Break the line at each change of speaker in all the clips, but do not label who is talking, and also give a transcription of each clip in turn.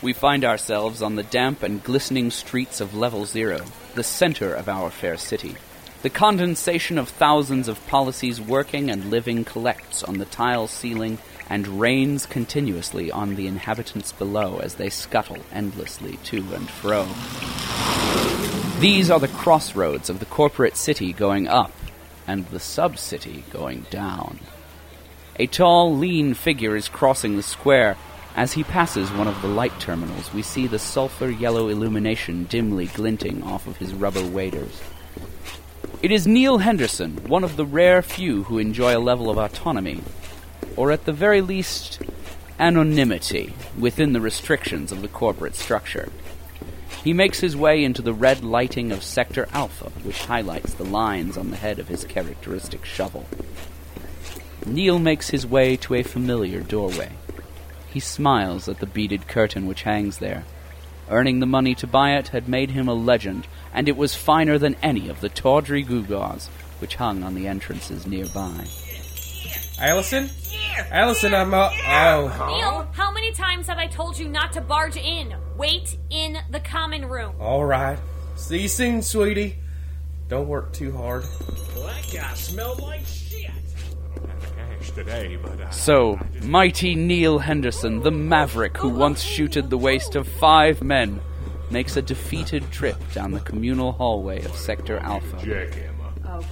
We find ourselves on the damp and glistening streets of Level Zero, the center of our fair city. The condensation of thousands of policies working and living collects on the tile ceiling and rains continuously on the inhabitants below as they scuttle endlessly to and fro. These are the crossroads of the corporate city going up and the sub city going down. A tall, lean figure is crossing the square. As he passes one of the light terminals, we see the sulfur yellow illumination dimly glinting off of his rubber waders. It is Neal Henderson, one of the rare few who enjoy a level of autonomy, or at the very least, anonymity within the restrictions of the corporate structure. He makes his way into the red lighting of Sector Alpha, which highlights the lines on the head of his characteristic shovel. Neal makes his way to a familiar doorway. He smiles at the beaded curtain which hangs there. Earning the money to buy it had made him a legend, and it was finer than any of the tawdry gewgaws which hung on the entrances nearby.
Allison? Yeah. Allison, I'm uh, oh.
Neal, how many times have I told you not to barge in? Wait in the common room.
All right. See you soon, sweetie. Don't work too hard.
Well, that guy smelled like shit. Cash today, but uh,
So, mighty Neal Henderson, the maverick who once chuted the waste of five men, makes a defeated trip down the communal hallway of Sector Alpha.
jackhammer.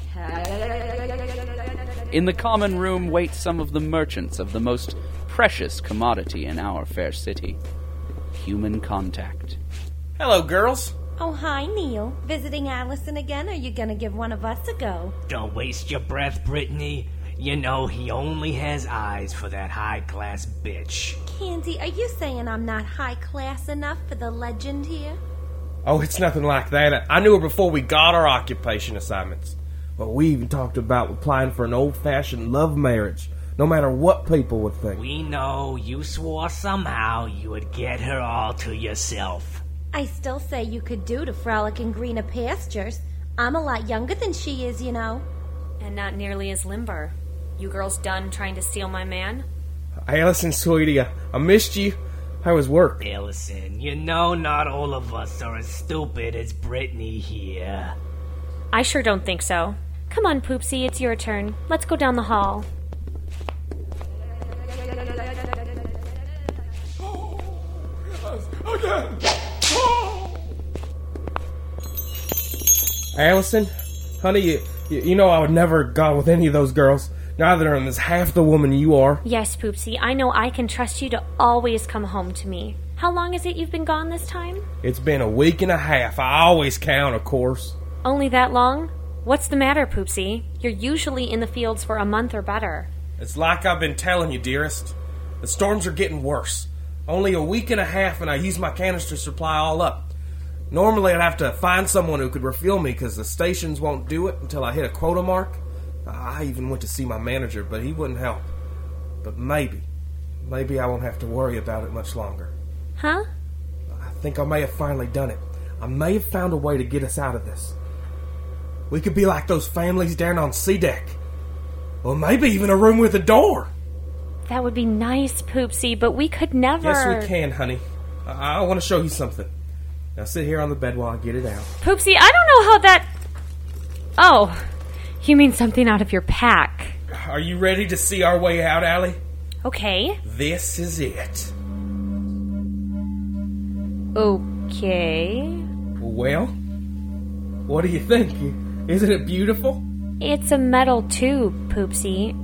In the common room wait some of the merchants of the most precious commodity in our fair city human contact.
Hello, girls.
Oh, hi, Neal. Visiting Allison again? Are you gonna give one of us a go?
Don't waste your breath, Brittany. You know he only has eyes for that high class bitch.
Candy, are you saying I'm not high class enough for the legend here?
Oh, it's nothing like that. I knew her before we got our occupation assignments. But we even talked about applying for an old fashioned love marriage, no matter what people would think.
We know you swore somehow you would get her all to yourself.
I still say you could do to frolic in greener pastures. I'm a lot younger than she is, you know.
And not nearly as limber. You girls done trying to steal my man?
Allison, sweetie, I, I missed you. How was work?
Allison, you know not all of us are as stupid as Brittany here.
I sure don't think so. Come on, Poopsie, it's your turn. Let's go down the hall. Again!
Allison, honey, you, you, you know I would never have gone with any of those girls. Neither of them is half the woman you are.
Yes, Poopsie, I know I can trust you to always come home to me. How long is it you've been gone this time?
It's been a week and a half. I always count, of course.
Only that long? What's the matter, Poopsie? You're usually in the fields for a month or better.
It's like I've been telling you, dearest. The storms are getting worse. Only a week and a half, and I used my canister supply all up. Normally, I'd have to find someone who could refill me because the stations won't do it until I hit a quota mark. I even went to see my manager, but he wouldn't help. But maybe, maybe I won't have to worry about it much longer.
Huh?
I think I may have finally done it. I may have found a way to get us out of this. We could be like those families down on C deck. Or maybe even a room with a door.
That would be nice, Poopsie, but we could never.
Yes, we can, honey. I, I want to show you something. Now sit here on the bed while I get it out.
Poopsie, I don't know how that. Oh, you mean something out of your pack.
Are you ready to see our way out, Allie?
Okay.
This is it.
Okay.
Well, what do you think? Isn't it beautiful?
It's a metal tube, Poopsie.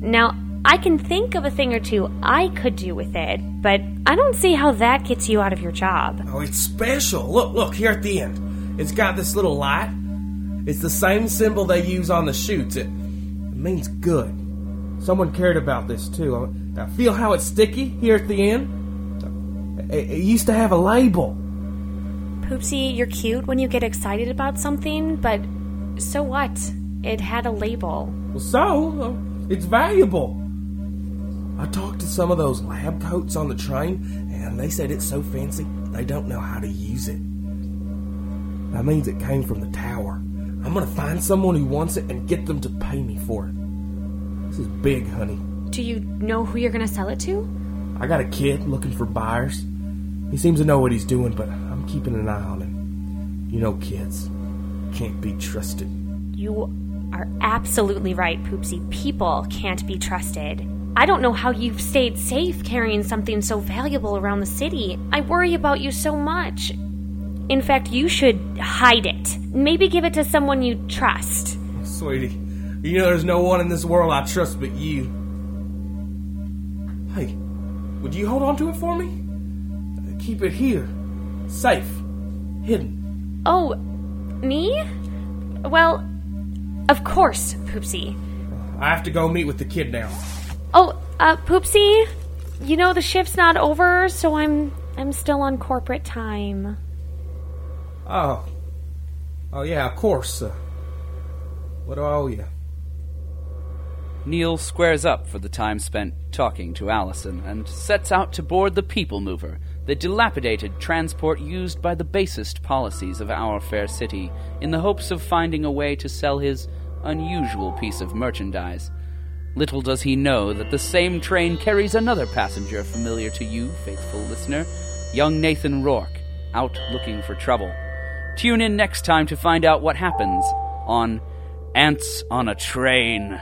Now, I can think of a thing or two I could do with it, but I don't see how that gets you out of your job.
Oh, it's special. Look, look, here at the end. It's got this little light. It's the same symbol they use on the chutes. It, it means good. Someone cared about this too. I feel how it's sticky here at the end. It, it used to have a label.
Poopsie, you're cute when you get excited about something, but so what? It had a label.
Well, so uh, it's valuable. I talked to some of those lab coats on the train, and they said it's so fancy they don't know how to use it. That means it came from the tower. I'm gonna find someone who wants it and get them to pay me for it. This is big, honey.
Do you know who you're gonna sell it to?
I got a kid looking for buyers. He seems to know what he's doing, but I'm keeping an eye on him. You know, kids can't be trusted.
You are absolutely right, Poopsie. People can't be trusted. I don't know how you've stayed safe carrying something so valuable around the city. I worry about you so much. In fact, you should hide it. Maybe give it to someone you trust.
Sweetie, you know there's no one in this world I trust but you. Hey, would you hold on to it for me? Keep it here, safe, hidden.
Oh, me? Well, of course, Poopsie.
I have to go meet with the kid now.
Oh, uh, Poopsie, you know the shift's not over, so I'm I'm still on corporate time.
Oh. Oh, yeah, of course. Uh, what do I owe you?
Neal squares up for the time spent talking to Allison and sets out to board the People Mover, the dilapidated transport used by the basest policies of our fair city, in the hopes of finding a way to sell his unusual piece of merchandise. Little does he know that the same train carries another passenger familiar to you, faithful listener, young Nathan Rourke, out looking for trouble. Tune in next time to find out what happens on Ants on a Train.